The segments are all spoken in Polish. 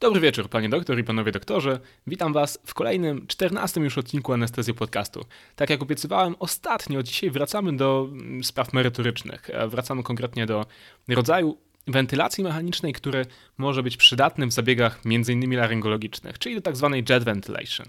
Dobry wieczór, panie doktor i panowie doktorzy. Witam was w kolejnym, czternastym już odcinku Anestezji Podcastu. Tak jak obiecywałem, ostatnio dzisiaj wracamy do mm, spraw merytorycznych. E, wracamy konkretnie do rodzaju wentylacji mechanicznej, który może być przydatny w zabiegach m.in. laryngologicznych, czyli do tak zwanej jet ventilation.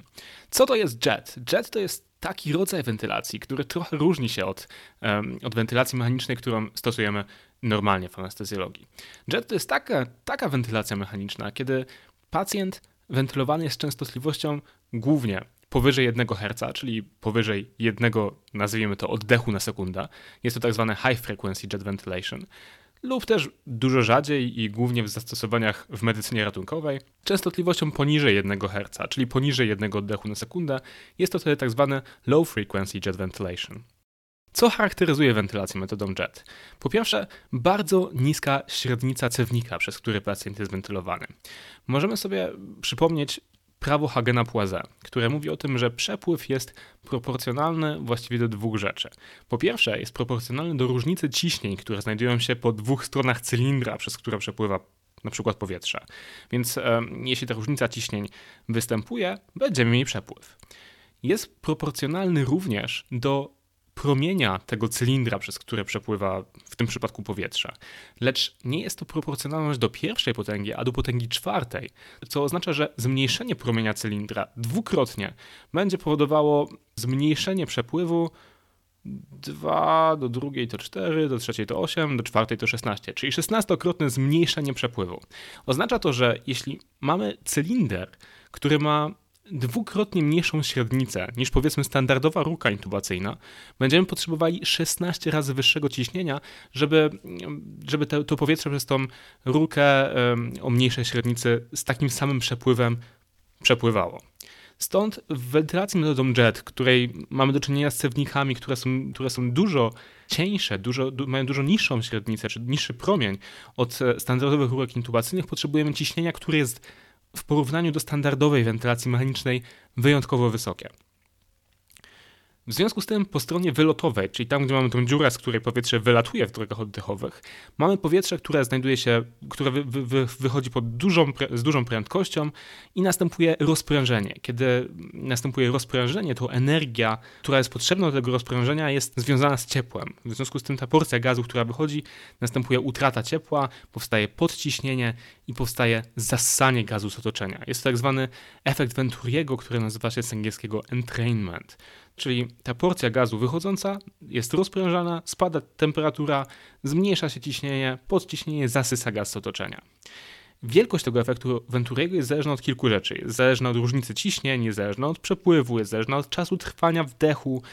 Co to jest jet? Jet to jest taki rodzaj wentylacji, który trochę różni się od, um, od wentylacji mechanicznej, którą stosujemy normalnie w anestezjologii. Jet to jest taka, taka wentylacja mechaniczna, kiedy pacjent wentylowany jest częstotliwością głównie powyżej 1 Hz, czyli powyżej jednego, nazwijmy to, oddechu na sekundę. Jest to tak zwane high frequency jet ventilation lub też dużo rzadziej i głównie w zastosowaniach w medycynie ratunkowej, częstotliwością poniżej 1 Hz, czyli poniżej jednego oddechu na sekundę, jest to wtedy tak zwane low frequency jet ventilation. Co charakteryzuje wentylację metodą JET? Po pierwsze, bardzo niska średnica cewnika, przez który pacjent jest wentylowany. Możemy sobie przypomnieć prawo Hagena-Poiseuille, które mówi o tym, że przepływ jest proporcjonalny właściwie do dwóch rzeczy. Po pierwsze, jest proporcjonalny do różnicy ciśnień, które znajdują się po dwóch stronach cylindra, przez które przepływa na przykład powietrze. Więc e, jeśli ta różnica ciśnień występuje, będziemy mieli przepływ. Jest proporcjonalny również do promienia tego cylindra, przez które przepływa w tym przypadku powietrze. Lecz nie jest to proporcjonalność do pierwszej potęgi, a do potęgi czwartej, co oznacza, że zmniejszenie promienia cylindra dwukrotnie będzie powodowało zmniejszenie przepływu 2, do drugiej to 4, do trzeciej to 8, do czwartej to 16, czyli 16-krotne zmniejszenie przepływu. Oznacza to, że jeśli mamy cylinder, który ma dwukrotnie mniejszą średnicę niż powiedzmy standardowa ruka intubacyjna, będziemy potrzebowali 16 razy wyższego ciśnienia, żeby, żeby te, to powietrze przez tą rukę um, o mniejszej średnicy z takim samym przepływem przepływało. Stąd w wentylacji metodą JET, której mamy do czynienia z cewnikami, które są, które są dużo cieńsze, dużo, du, mają dużo niższą średnicę, czy niższy promień od e, standardowych rurek intubacyjnych, potrzebujemy ciśnienia, które jest w porównaniu do standardowej wentylacji mechanicznej wyjątkowo wysokie. W związku z tym po stronie wylotowej, czyli tam, gdzie mamy tą dziurę, z której powietrze wylatuje w drogach oddechowych, mamy powietrze, które znajduje się, które wy, wy, wychodzi pod dużą, z dużą prędkością i następuje rozprężenie. Kiedy następuje rozprężenie, to energia, która jest potrzebna do tego rozprężenia jest związana z ciepłem. W związku z tym ta porcja gazu, która wychodzi, następuje utrata ciepła, powstaje podciśnienie i powstaje zassanie gazu z otoczenia. Jest to tak zwany efekt Venturiego, który nazywa się z angielskiego entrainment czyli ta porcja gazu wychodząca jest rozprężana, spada temperatura, zmniejsza się ciśnienie, podciśnienie zasysa gaz z otoczenia. Wielkość tego efektu Venturiego jest zależna od kilku rzeczy. Jest zależna od różnicy ciśnień, jest zależna od przepływu, jest zależna od czasu trwania wdechu,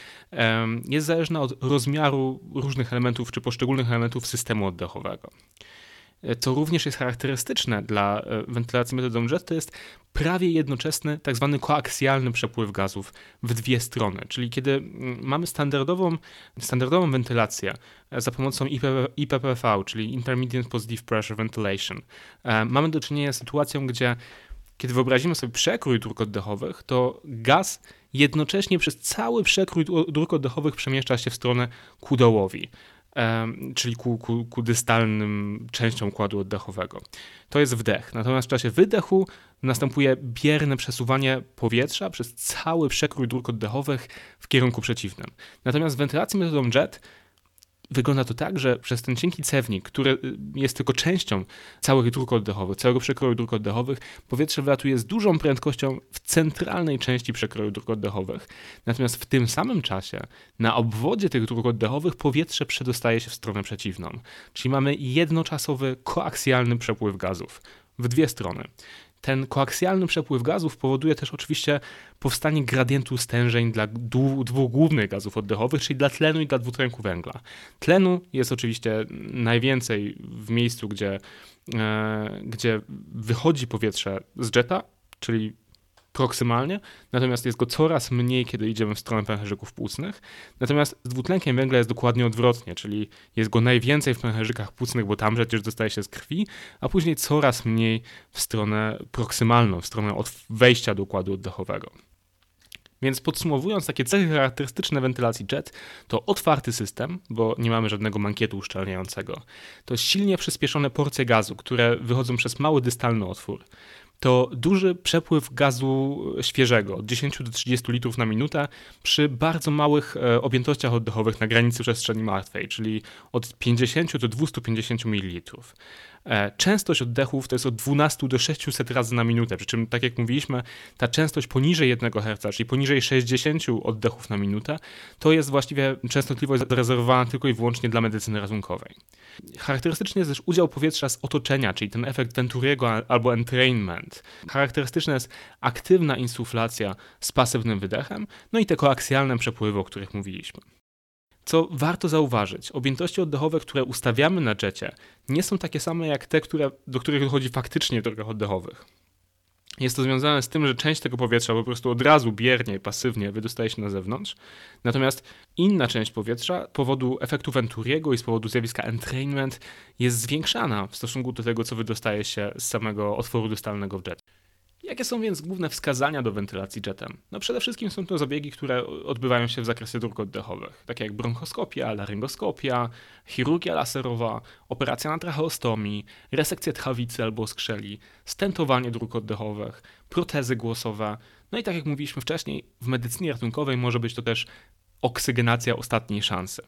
jest zależna od rozmiaru różnych elementów czy poszczególnych elementów systemu oddechowego co również jest charakterystyczne dla e, wentylacji metodą JET, to jest prawie jednoczesny tak zwany koaksjalny przepływ gazów w dwie strony. Czyli kiedy mamy standardową, standardową wentylację e, za pomocą IPPV, czyli Intermediate Positive Pressure Ventilation, e, mamy do czynienia z sytuacją, gdzie kiedy wyobrazimy sobie przekrój dróg oddechowych, to gaz jednocześnie przez cały przekrój dróg oddechowych przemieszcza się w stronę ku dołowi czyli ku, ku, ku dystalnym częściom układu oddechowego. To jest wdech. Natomiast w czasie wydechu następuje bierne przesuwanie powietrza przez cały przekrój dróg oddechowych w kierunku przeciwnym. Natomiast w wentylacji metodą JET Wygląda to tak, że przez ten cienki cewnik, który y, jest tylko częścią całych dróg oddechowych, całego przekroju dróg oddechowych, powietrze wylatuje z dużą prędkością w centralnej części przekroju dróg oddechowych. Natomiast w tym samym czasie na obwodzie tych dróg oddechowych powietrze przedostaje się w stronę przeciwną. Czyli mamy jednoczasowy koaksjalny przepływ gazów w dwie strony. Ten koaksjalny przepływ gazów powoduje też oczywiście powstanie gradientu stężeń dla dwóch głównych gazów oddechowych, czyli dla tlenu i dla dwutlenku węgla. Tlenu jest oczywiście najwięcej w miejscu, gdzie, e, gdzie wychodzi powietrze z jetta, czyli proksymalnie, natomiast jest go coraz mniej, kiedy idziemy w stronę pęcherzyków płucnych. Natomiast z dwutlenkiem węgla jest dokładnie odwrotnie, czyli jest go najwięcej w pęcherzykach płucnych, bo tam przecież dostaje się z krwi, a później coraz mniej w stronę proksymalną, w stronę od wejścia do układu oddechowego. Więc podsumowując, takie cechy charakterystyczne wentylacji jet to otwarty system, bo nie mamy żadnego mankietu uszczelniającego. To silnie przyspieszone porcje gazu, które wychodzą przez mały dystalny otwór. To duży przepływ gazu świeżego, od 10 do 30 litrów na minutę, przy bardzo małych e, objętościach oddechowych na granicy przestrzeni martwej, czyli od 50 do 250 ml. E, częstość oddechów to jest od 12 do 600 razy na minutę, przy czym, tak jak mówiliśmy, ta częstość poniżej 1 Hz, czyli poniżej 60 oddechów na minutę, to jest właściwie częstotliwość zarezerwowana tylko i wyłącznie dla medycyny ratunkowej. Charakterystyczny jest też udział powietrza z otoczenia, czyli ten efekt Venturiego albo entrainment. Charakterystyczna jest aktywna insuflacja z pasywnym wydechem, no i te koaksjalne przepływy, o których mówiliśmy. Co warto zauważyć, objętości oddechowe, które ustawiamy na jecie, nie są takie same jak te, które, do których dochodzi faktycznie w drogach oddechowych. Jest to związane z tym, że część tego powietrza po prostu od razu biernie, pasywnie wydostaje się na zewnątrz, natomiast inna część powietrza z powodu efektu Venturiego i z powodu zjawiska entrainment jest zwiększana w stosunku do tego, co wydostaje się z samego otworu dostalnego w jecie. Jakie są więc główne wskazania do wentylacji jetem? No przede wszystkim są to zabiegi, które odbywają się w zakresie dróg oddechowych, takie jak bronchoskopia, laryngoskopia, chirurgia laserowa, operacja na tracheostomii, resekcja tchawicy albo skrzeli, stentowanie dróg oddechowych, protezy głosowe. No i tak jak mówiliśmy wcześniej, w medycynie ratunkowej może być to też oksygenacja ostatniej szansy.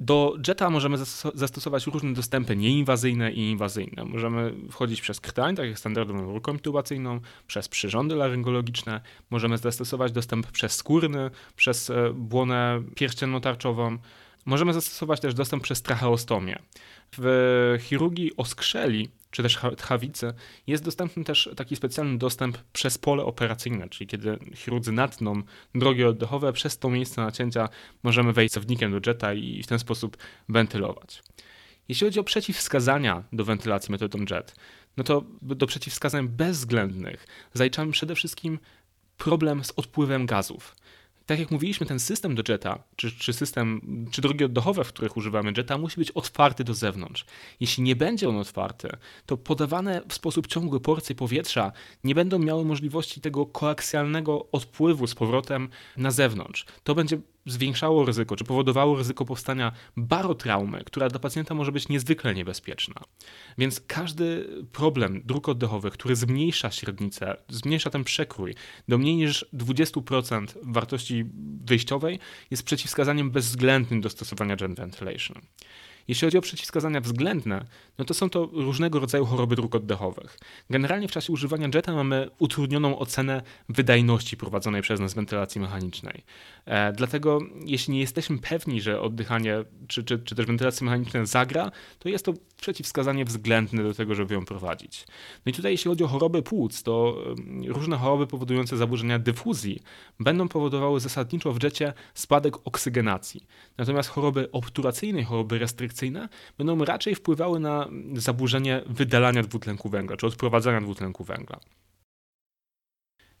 Do Jetta możemy zastosować różne dostępy nieinwazyjne i inwazyjne. Możemy wchodzić przez krtań, tak jak standardową rurką intubacyjną, przez przyrządy laryngologiczne, możemy zastosować dostęp przez skórny, przez e, błonę pierścienno-tarczową. Możemy zastosować też dostęp przez tracheostomię. W chirurgii oskrzeli czy też tchawicy, jest dostępny też taki specjalny dostęp przez pole operacyjne, czyli kiedy chirurdzy natną drogi oddechowe, przez to miejsce nacięcia możemy wejść cewnikiem do jetta i w ten sposób wentylować. Jeśli chodzi o przeciwwskazania do wentylacji metodą JET, no to do przeciwwskazań bezwzględnych zaliczamy przede wszystkim problem z odpływem gazów tak jak mówiliśmy, ten system do Jetta, czy, czy system, czy drogi oddechowe, w których używamy Jetta, musi być otwarty do zewnątrz. Jeśli nie będzie on otwarty, to podawane w sposób ciągły porcje powietrza nie będą miały możliwości tego koaksjalnego odpływu z powrotem na zewnątrz. To będzie zwiększało ryzyko, czy powodowało ryzyko powstania barotraumy, która dla pacjenta może być niezwykle niebezpieczna. Więc każdy problem dróg oddechowych, który zmniejsza średnicę, zmniejsza ten przekrój do mniej niż 20% wartości wyjściowej, jest przeciwwskazaniem bezwzględnym do stosowania gen ventilation. Jeśli chodzi o przeciwwskazania względne, no to są to różnego rodzaju choroby dróg oddechowych. Generalnie w czasie używania jetta mamy utrudnioną ocenę wydajności prowadzonej przez nas wentylacji mechanicznej. E, dlatego jeśli nie jesteśmy pewni, że oddychanie czy, czy, czy też wentylacja mechaniczna zagra, to jest to przeciwwskazanie względne do tego, żeby ją prowadzić. No i tutaj jeśli chodzi o choroby płuc, to różne choroby powodujące zaburzenia dyfuzji będą powodowały zasadniczo w jecie spadek oksygenacji. Natomiast choroby obturacyjne, choroby restrykcyjne będą raczej wpływały na zaburzenie wydalania dwutlenku węgla, czy odprowadzania dwutlenku węgla.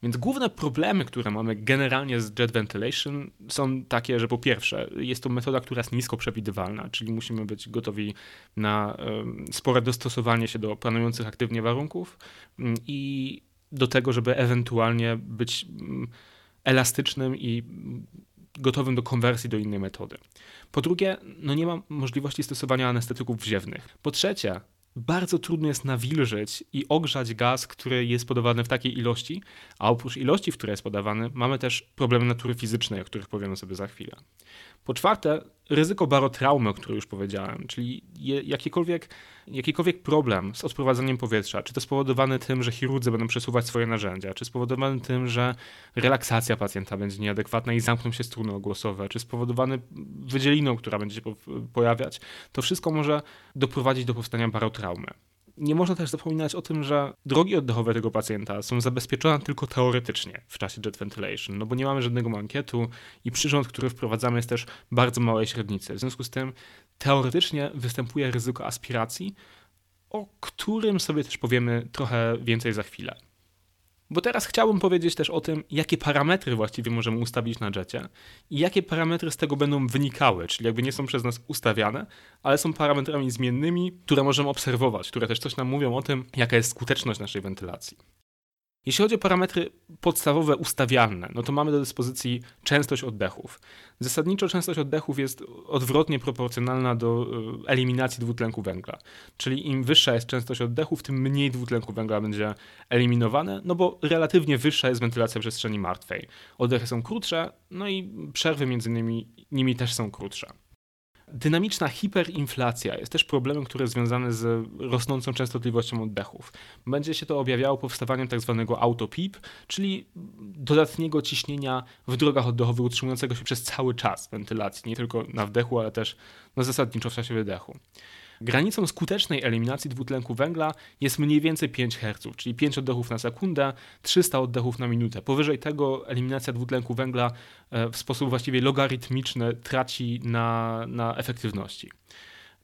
Więc główne problemy, które mamy generalnie z jet ventilation są takie, że po pierwsze, jest to metoda, która jest nisko przewidywalna, czyli musimy być gotowi na spore dostosowanie się do planujących aktywnie warunków mm, i do tego, żeby ewentualnie być mm, elastycznym i gotowym do konwersji do innej metody. Po drugie, no nie ma możliwości stosowania anestetyków wziewnych. Po trzecie, bardzo trudno jest nawilżyć i ogrzać gaz, który jest podawany w takiej ilości, a oprócz ilości, w której jest podawany, mamy też problemy natury fizycznej, o których powiemy sobie za chwilę. Po czwarte, ryzyko barotraumy, o której już powiedziałem, czyli jakikolwiek, problem z odprowadzaniem powietrza, czy to spowodowany tym, że chirurdzy będą przesuwać swoje narzędzia, czy spowodowany tym, że relaksacja pacjenta będzie nieadekwatna i zamkną się struny ogłosowe, czy spowodowany wydzieliną, która będzie się pojawiać, to wszystko może doprowadzić do powstania barotraumy. Nie można też zapominać o tym, że drogi oddechowe tego pacjenta są zabezpieczone tylko teoretycznie w czasie jet ventilation, no bo nie mamy żadnego mankietu i przyrząd, który wprowadzamy jest też bardzo małej średnicy. W związku z tym teoretycznie występuje ryzyko aspiracji, o którym sobie też powiemy trochę więcej za chwilę. Bo teraz chciałbym powiedzieć też o tym, jakie parametry właściwie możemy ustawić na jecie i jakie parametry z tego będą wynikały, czyli jakby nie są przez nas ustawiane, ale są parametrami zmiennymi, które możemy obserwować, które też coś nam mówią o tym, jaka jest skuteczność naszej wentylacji. Jeśli chodzi o parametry podstawowe ustawialne, no to mamy do dyspozycji częstość oddechów. Zasadniczo częstość oddechów jest odwrotnie proporcjonalna do e, eliminacji dwutlenku węgla. Czyli im wyższa jest częstość oddechów, tym mniej dwutlenku węgla będzie eliminowane, no bo relatywnie wyższa jest wentylacja przestrzeni martwej. Oddechy są krótsze, no i przerwy między nimi, nimi też są krótsze. Dynamiczna hiperinflacja jest też problemem, który jest związany z rosnącą częstotliwością oddechów. Będzie się to objawiało powstawaniem tzw. Tak autopip, czyli dodatniego ciśnienia w drogach oddechowych utrzymującego się przez cały czas wentylacji, nie tylko na wdechu, ale też no, zasadniczo w czasie wydechu. Granicą skutecznej eliminacji dwutlenku węgla jest mniej więcej 5 Hz, czyli 5 oddechów na sekundę, 300 oddechów na minutę. Powyżej tego eliminacja dwutlenku węgla e, w sposób właściwie logarytmiczny traci na, na efektywności.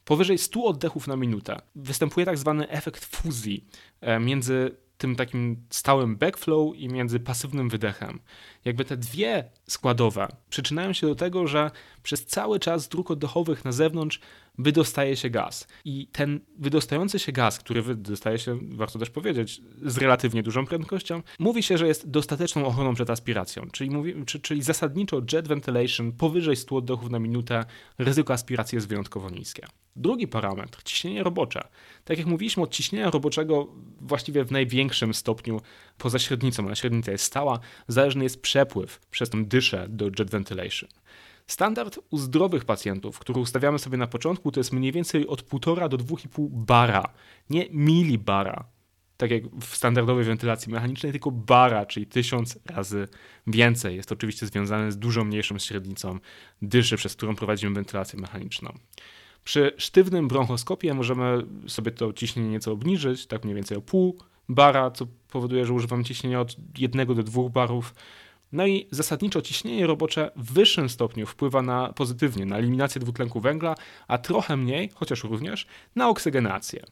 Powyżej 100 oddechów na minutę występuje tak zwany efekt fuzji e, między tym takim stałym backflow i między pasywnym wydechem. Jakby te dwie składowe przyczyniają się do tego, że przez cały czas dróg oddechowych na zewnątrz wydostaje się gaz. I ten wydostający się gaz, który wydostaje się, warto też powiedzieć, z relatywnie dużą prędkością, mówi się, że jest dostateczną ochroną przed aspiracją. Czyli, mówi, czyli zasadniczo jet ventilation powyżej 100 oddechów na minutę, ryzyko aspiracji jest wyjątkowo niskie. Drugi parametr, ciśnienie robocze. Tak jak mówiliśmy, od ciśnienia roboczego właściwie w największym stopniu poza średnicą, a średnica jest stała, zależny jest przepływ przez tą dyszę do jet ventilation. Standard u zdrowych pacjentów, który ustawiamy sobie na początku, to jest mniej więcej od 1,5 do 2,5 bara, nie milibara, tak jak w standardowej wentylacji mechanicznej, tylko bara, czyli tysiąc razy więcej. Jest to oczywiście związane z dużo mniejszą średnicą dyszy, przez którą prowadzimy wentylację mechaniczną. Przy sztywnym bronchoskopie możemy sobie to ciśnienie nieco obniżyć, tak mniej więcej o pół bara, co powoduje, że używamy ciśnienia od 1 do 2 barów. No i zasadniczo ciśnienie robocze w wyższym stopniu wpływa na pozytywnie na eliminację dwutlenku węgla, a trochę mniej, chociaż również, na oksygenację.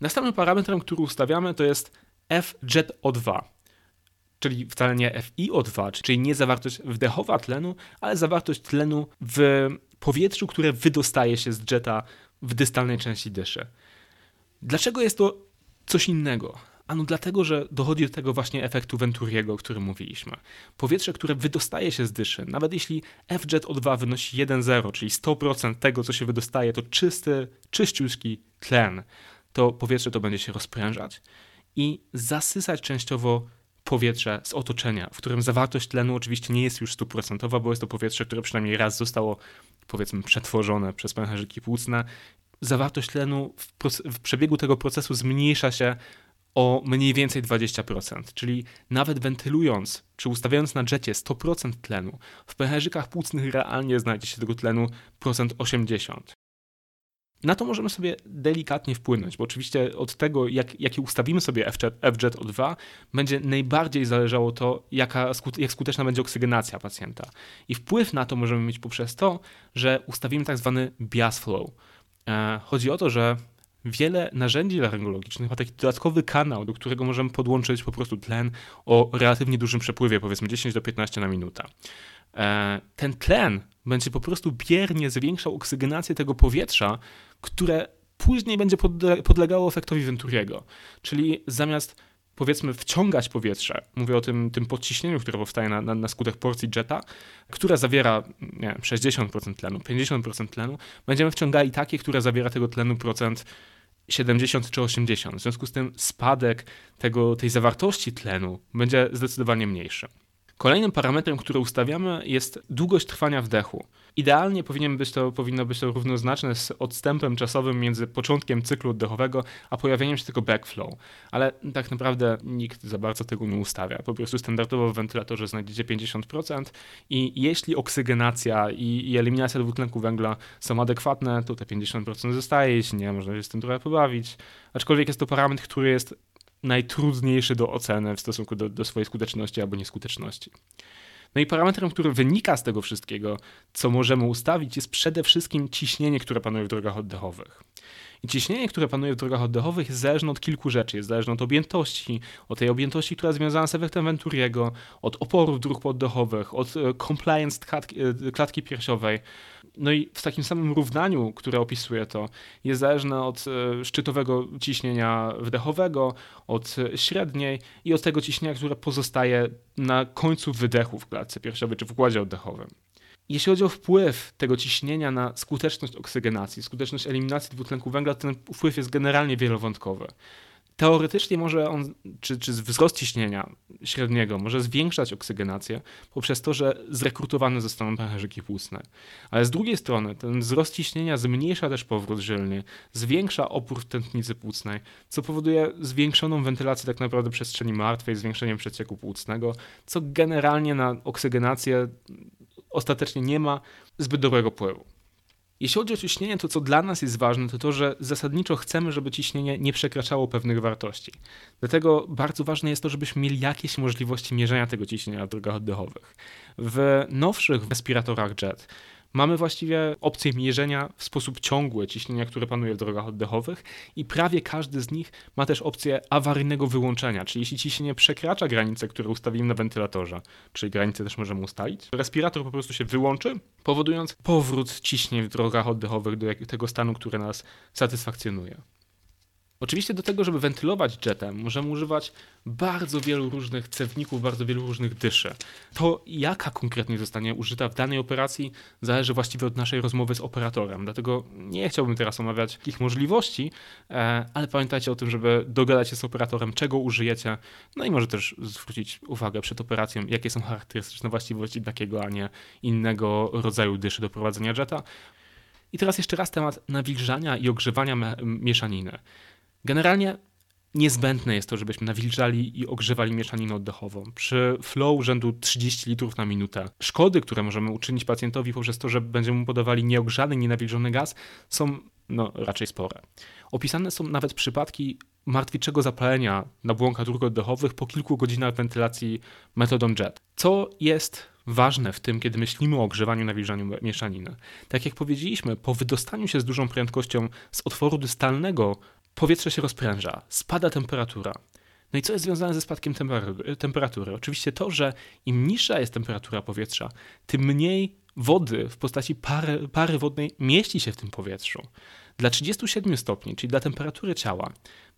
Następnym parametrem, który ustawiamy, to jest FJET-O2, czyli wcale nie FiO2, czyli nie zawartość wdechowa tlenu, ale zawartość tlenu w powietrzu, które wydostaje się z jeta w dystalnej części dyszy. Dlaczego jest to coś innego? Ano dlatego, że dochodzi do tego właśnie efektu Venturiego, o którym mówiliśmy. Powietrze, które wydostaje się z dyszy, nawet jeśli FJet O2 wynosi 1,0, czyli 100% tego, co się wydostaje, to czysty, czyściuski tlen, to powietrze to będzie się rozprężać i zasysać częściowo powietrze z otoczenia, w którym zawartość tlenu oczywiście nie jest już stuprocentowa, bo jest to powietrze, które przynajmniej raz zostało, powiedzmy, przetworzone przez pęcherzyki płucne. Zawartość tlenu w, w przebiegu tego procesu zmniejsza się o mniej więcej 20%, czyli nawet wentylując czy ustawiając na jecie 100% tlenu, w pęcherzykach płucnych realnie znajdzie się tego tlenu procent 80. Na to możemy sobie delikatnie wpłynąć, bo oczywiście od tego, jak, jaki ustawimy sobie FJET O2, będzie najbardziej zależało to, jaka, jak skuteczna będzie oksygenacja pacjenta. I wpływ na to możemy mieć poprzez to, że ustawimy tak zwany bias flow. E, chodzi o to, że wiele narzędzi laryngologicznych ma taki dodatkowy kanał, do którego możemy podłączyć po prostu tlen o relatywnie dużym przepływie, powiedzmy 10 do 15 na minutę. E, ten tlen będzie po prostu biernie zwiększał oksygenację tego powietrza, które później będzie podlegało efektowi Venturiego. Czyli zamiast powiedzmy wciągać powietrze, mówię o tym, tym podciśnieniu, które powstaje na, na, na skutek porcji jetta, która zawiera nie wiem, 60% tlenu, 50% tlenu, będziemy wciągali takie, które zawiera tego tlenu procent 70 czy 80. W związku z tym spadek tego, tej zawartości tlenu będzie zdecydowanie mniejszy. Kolejnym parametrem, który ustawiamy jest długość trwania wdechu. Idealnie powinien być to, powinno być to równoznaczne z odstępem czasowym między początkiem cyklu oddechowego, a pojawieniem się tego backflow. Ale tak naprawdę nikt za bardzo tego nie ustawia. Po prostu standardowo w wentylatorze znajdziecie 50% i jeśli oksygenacja i, i eliminacja dwutlenku węgla są adekwatne, to te 50% zostaje, jeśli nie, można się z tym trochę pobawić. Aczkolwiek jest to parametr, który jest najtrudniejszy do oceny w stosunku do, do swojej skuteczności albo nieskuteczności. No i parametrem, który wynika z tego wszystkiego, co możemy ustawić, jest przede wszystkim ciśnienie, które panuje w drogach oddechowych. I ciśnienie, które panuje w drogach oddechowych jest zależne od kilku rzeczy. Jest zależne od objętości, od tej objętości, która jest związana z efektem Venturiego, od oporów dróg poddechowych, od e, compliance klatki, e, klatki piersiowej. No i w takim samym równaniu, które opisuje to, jest zależne od e, szczytowego ciśnienia wdechowego, od średniej i od tego ciśnienia, które pozostaje na końcu wydechu w klatce piersiowej czy w układzie oddechowym. Jeśli chodzi o wpływ tego ciśnienia na skuteczność oksygenacji, skuteczność eliminacji dwutlenku węgla, ten wpływ jest generalnie wielowątkowy. Teoretycznie może on, czy, czy wzrost ciśnienia średniego może zwiększać oksygenację poprzez to, że zrekrutowane zostaną pęcherzyki płucne. Ale z drugiej strony ten wzrost ciśnienia zmniejsza też powrót żylny, zwiększa opór w tętnicy płucnej, co powoduje zwiększoną wentylację tak naprawdę przestrzeni martwej, zwiększeniem przecieku płucnego, co generalnie na oksygenację ostatecznie nie ma zbyt dobrego wpływu. Jeśli chodzi o ciśnienie, to co dla nas jest ważne, to to, że zasadniczo chcemy, żeby ciśnienie nie przekraczało pewnych wartości. Dlatego bardzo ważne jest to, żebyśmy mieli jakieś możliwości mierzenia tego ciśnienia w drogach oddechowych. W nowszych respiratorach JET Mamy właściwie opcję mierzenia w sposób ciągły ciśnienia, które panuje w drogach oddechowych i prawie każdy z nich ma też opcję awaryjnego wyłączenia, czyli jeśli ciśnienie przekracza granice, które ustawimy na wentylatorze, czyli granice też możemy ustalić, respirator po prostu się wyłączy, powodując powrót ciśnień w drogach oddechowych do tego stanu, który nas satysfakcjonuje. Oczywiście do tego, żeby wentylować jetem, możemy używać bardzo wielu różnych cewników, bardzo wielu różnych dyszy. To, jaka konkretnie zostanie użyta w danej operacji, zależy właściwie od naszej rozmowy z operatorem. Dlatego nie chciałbym teraz omawiać ich możliwości, e, ale pamiętajcie o tym, żeby dogadać się z operatorem, czego użyjecie, no i może też zwrócić uwagę przed operacją, jakie są charakterystyczne właściwości takiego, a nie innego rodzaju dyszy do prowadzenia jeta. I teraz jeszcze raz temat nawilżania i ogrzewania mieszaniny. Generalnie niezbędne jest to, żebyśmy nawilżali i ogrzewali mieszaninę oddechową. Przy flow rzędu 30 litrów na minutę. Szkody, które możemy uczynić pacjentowi poprzez to, że będziemy mu podawali nieogrzany, nienawilżony gaz, są no, raczej spore. Opisane są nawet przypadki martwiczego zapalenia nabłonka dróg oddechowych po kilku godzinach wentylacji metodą JET. Co jest ważne w tym, kiedy myślimy o ogrzewaniu, nawilżaniu mieszaniny? Tak jak powiedzieliśmy, po wydostaniu się z dużą prędkością z otworu dystalnego powietrze się rozpręża, spada temperatura. No i co jest związane ze spadkiem temperatury? Oczywiście to, że im niższa jest temperatura powietrza, tym mniej wody w postaci pary, pary wodnej mieści się w tym powietrzu. Dla 37 stopni, czyli dla temperatury ciała,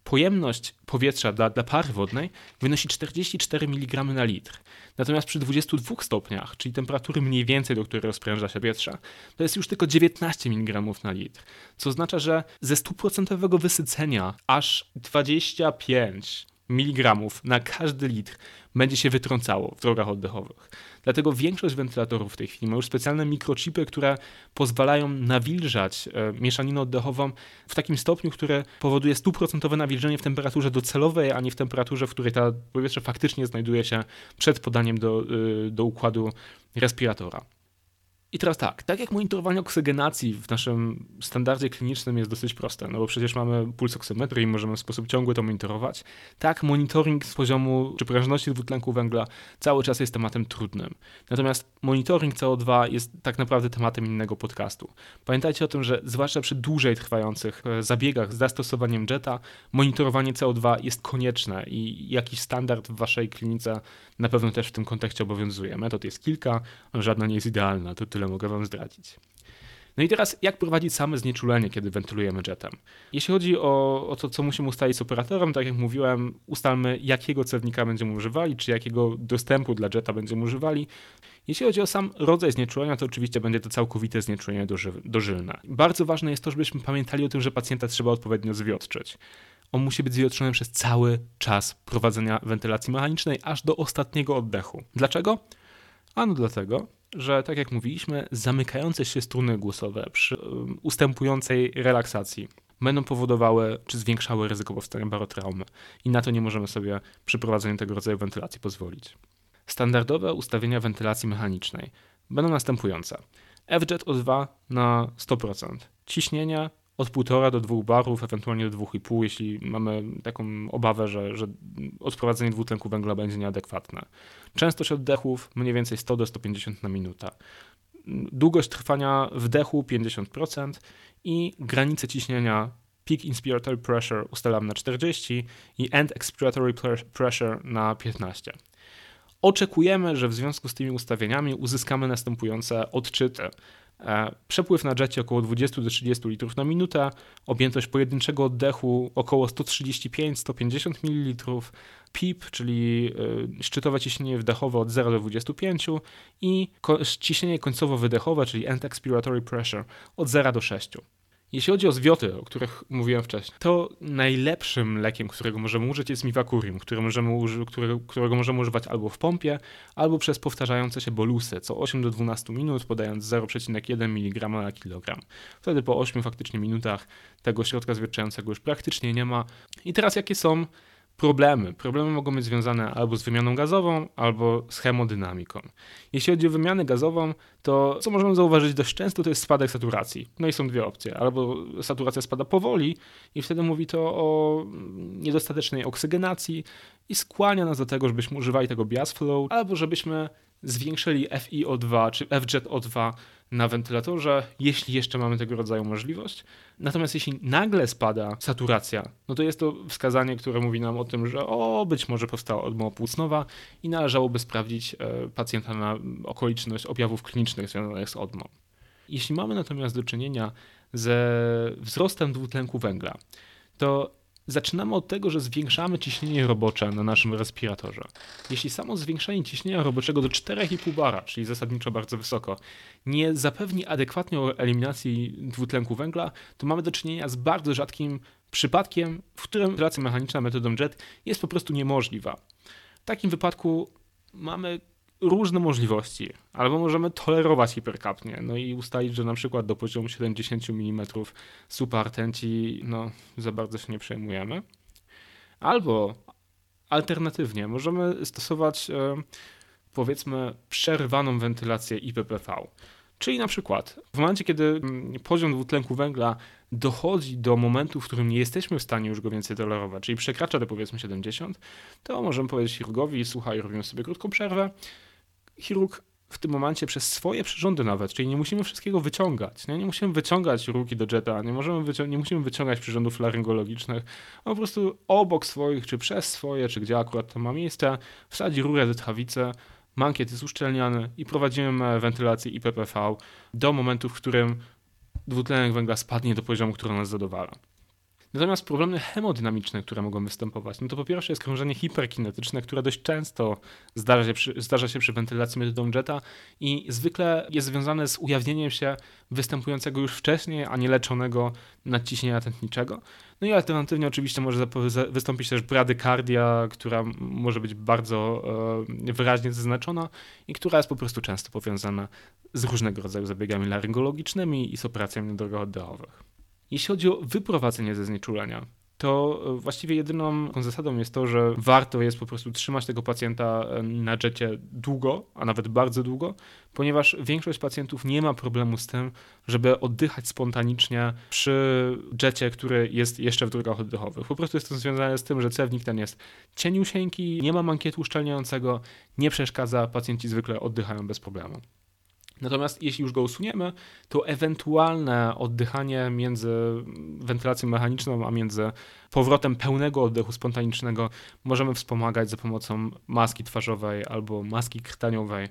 pojemność powietrza dla, dla pary wodnej wynosi 44 mg na litr. Natomiast przy 22 stopniach, czyli temperatury mniej więcej, do której rozpręża się powietrze, to jest już tylko 19 mg na litr. Co oznacza, że ze 100% wysycenia aż 25 mg na każdy litr będzie się wytrącało w drogach oddechowych. Dlatego większość wentylatorów w tej chwili ma już specjalne mikrochipy, które pozwalają nawilżać e, mieszaninę oddechową w takim stopniu, które powoduje stuprocentowe nawilżenie w temperaturze docelowej, a nie w temperaturze, w której ta powietrze faktycznie znajduje się przed podaniem do, e, do układu respiratora. I teraz tak, tak jak monitorowanie oksygenacji w naszym standardzie klinicznym jest dosyć proste, no bo przecież mamy pulsoksymetrę i możemy w sposób ciągły to monitorować, tak monitoring z poziomu czy prężności dwutlenku węgla cały czas jest tematem trudnym. Natomiast monitoring CO2 jest tak naprawdę tematem innego podcastu. Pamiętajcie o tym, że zwłaszcza przy dłużej trwających e, zabiegach z zastosowaniem JETA, monitorowanie CO2 jest konieczne i jakiś standard w waszej klinice na pewno też w tym kontekście obowiązuje. Metod jest kilka, żadna nie jest idealna, to tyle mogę Wam zdradzić. No i teraz, jak prowadzić same znieczulenie, kiedy wentylujemy jetem? Jeśli chodzi o, o to, co musimy ustalić z operatorem, tak jak mówiłem, ustalmy, jakiego cewnika będziemy używali, czy jakiego dostępu dla jeta będziemy używali. Jeśli chodzi o sam rodzaj znieczulenia, to oczywiście będzie to całkowite znieczulenie dożylne. Bardzo ważne jest to, żebyśmy pamiętali o tym, że pacjenta trzeba odpowiednio zwiotczyć on musi być zwiotczony przez cały czas prowadzenia wentylacji mechanicznej, aż do ostatniego oddechu. Dlaczego? Ano dlatego, że tak jak mówiliśmy, zamykające się struny głosowe przy um, ustępującej relaksacji będą powodowały czy zwiększały ryzyko powstania barotraumy i na to nie możemy sobie przy prowadzeniu tego rodzaju wentylacji pozwolić. Standardowe ustawienia wentylacji mechanicznej będą następujące. FJET O2 na 100%, ciśnienia od 1,5 do 2 barów, ewentualnie do 2,5, jeśli mamy taką obawę, że, że odprowadzenie dwutlenku węgla będzie nieadekwatne. Częstość oddechów mniej więcej 100 do 150 na minutę. Długość trwania wdechu 50% i granice ciśnienia peak inspiratory pressure ustalam na 40 i end expiratory pressure na 15. Oczekujemy, że w związku z tymi ustawieniami uzyskamy następujące odczyty. E, przepływ na jecie około 20 do 30 litrów na minutę, objętość pojedynczego oddechu około 135-150 ml, PIP, czyli e, szczytowe ciśnienie wdechowe od 0 do 25 i ciśnienie końcowo-wydechowe, czyli end expiratory pressure od 0 do 6. Jeśli chodzi o zwioty, o których mówiłem wcześniej, to najlepszym lekiem, którego możemy użyć jest miwakurium, który możemy uży którego, którego możemy używać albo w pompie, albo przez powtarzające się bolusy co 8 do 12 minut, podając 0,1 mg na kilogram. Wtedy po 8 faktycznie minutach tego środka zwietrzającego już praktycznie nie ma. I teraz jakie są problemy. Problemy mogą być związane albo z wymianą gazową, albo z hemodynamiką. Jeśli chodzi o wymianę gazową, to co możemy zauważyć dość często, to jest spadek saturacji. No i są dwie opcje. Albo saturacja spada powoli i wtedy mówi to o niedostatecznej oksygenacji i skłania nas do tego, żebyśmy używali tego bias flow, albo żebyśmy zwiększyli FiO2 czy FJetO2 na wentylatorze, jeśli jeszcze mamy tego rodzaju możliwość. Natomiast jeśli nagle spada saturacja, no to jest to wskazanie, które mówi nam o tym, że o, być może powstała odmowa płucnowa i należałoby sprawdzić e, pacjenta na okoliczność objawów klinicznych związanych z odmą. Jeśli mamy natomiast do czynienia ze wzrostem dwutlenku węgla, to Zaczynamy od tego, że zwiększamy ciśnienie robocze na naszym respiratorze. Jeśli samo zwiększenie ciśnienia roboczego do 4,5 bara, czyli zasadniczo bardzo wysoko, nie zapewni adekwatnej eliminacji dwutlenku węgla, to mamy do czynienia z bardzo rzadkim przypadkiem, w którym wentylacja mechaniczna metodą JET jest po prostu niemożliwa. W takim wypadku mamy różne możliwości, albo możemy tolerować hiperkapnię, no i ustalić, że na przykład do poziomu 70 mm supartenci no, za bardzo się nie przejmujemy. Albo alternatywnie możemy stosować e, powiedzmy przerwaną wentylację IPPV. Czyli na przykład w momencie, kiedy mm, poziom dwutlenku węgla dochodzi do momentu, w którym nie jesteśmy w stanie już go więcej tolerować, czyli przekracza te powiedzmy 70, to możemy powiedzieć chirurgowi, słuchaj, robimy sobie krótką przerwę, chirurg w tym momencie przez swoje przyrządy nawet, czyli nie musimy wszystkiego wyciągać. Nie, nie musimy wyciągać ruki do jetta, nie, możemy wycią- nie musimy wyciągać przyrządów laryngologicznych. On po prostu obok swoich, czy przez swoje, czy gdzie akurat to ma miejsce, wsadzi rurę tchawicy, mankiet jest uszczelniany i prowadzimy wentylację IPPV do momentu, w którym dwutlenek węgla spadnie do poziomu, który nas zadowala. Natomiast problemy hemodynamiczne, które mogą występować, no to po pierwsze jest krążenie hiperkinetyczne, które dość często zdarza się przy, zdarza się przy wentylacji metodą Jetta i zwykle jest związane z ujawnieniem się występującego już wcześniej, a nie leczonego nadciśnienia tętniczego. No i alternatywnie oczywiście może wystąpić też bradykardia, która może być bardzo e, wyraźnie zaznaczona i która jest po prostu często powiązana z różnego rodzaju zabiegami laryngologicznymi i z operacjami na. Jeśli chodzi o wyprowadzenie ze znieczulenia, to e, właściwie jedyną zasadą jest to, że warto jest po prostu trzymać tego pacjenta e, na jecie długo, a nawet bardzo długo, ponieważ większość pacjentów nie ma problemu z tym, żeby oddychać spontanicznie przy jecie, który jest jeszcze w drogach oddechowych. Po prostu jest to związane z tym, że cewnik ten jest cieniusieńki, nie ma mankietu uszczelniającego, nie przeszkadza, pacjenci zwykle oddychają bez problemu. Natomiast jeśli już go usuniemy, to ewentualne oddychanie między wentylacją mechaniczną, a między powrotem pełnego oddechu spontanicznego możemy wspomagać za pomocą maski twarzowej albo maski krtaniowej,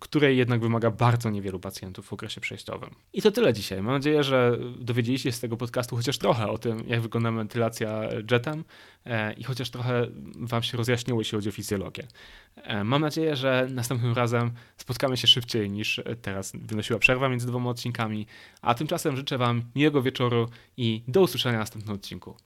której jednak wymaga bardzo niewielu pacjentów w okresie przejściowym. I to tyle dzisiaj. Mam nadzieję, że dowiedzieliście się z tego podcastu chociaż trochę o tym, jak wygląda wentylacja jetem e, i chociaż trochę Wam się rozjaśniło, jeśli chodzi o fizjologię. E, mam nadzieję, że następnym razem spotkamy się szybciej niż teraz wynosiła przerwa między dwoma odcinkami, a tymczasem życzę Wam miłego wieczoru i do usłyszenia w następnym odcinku.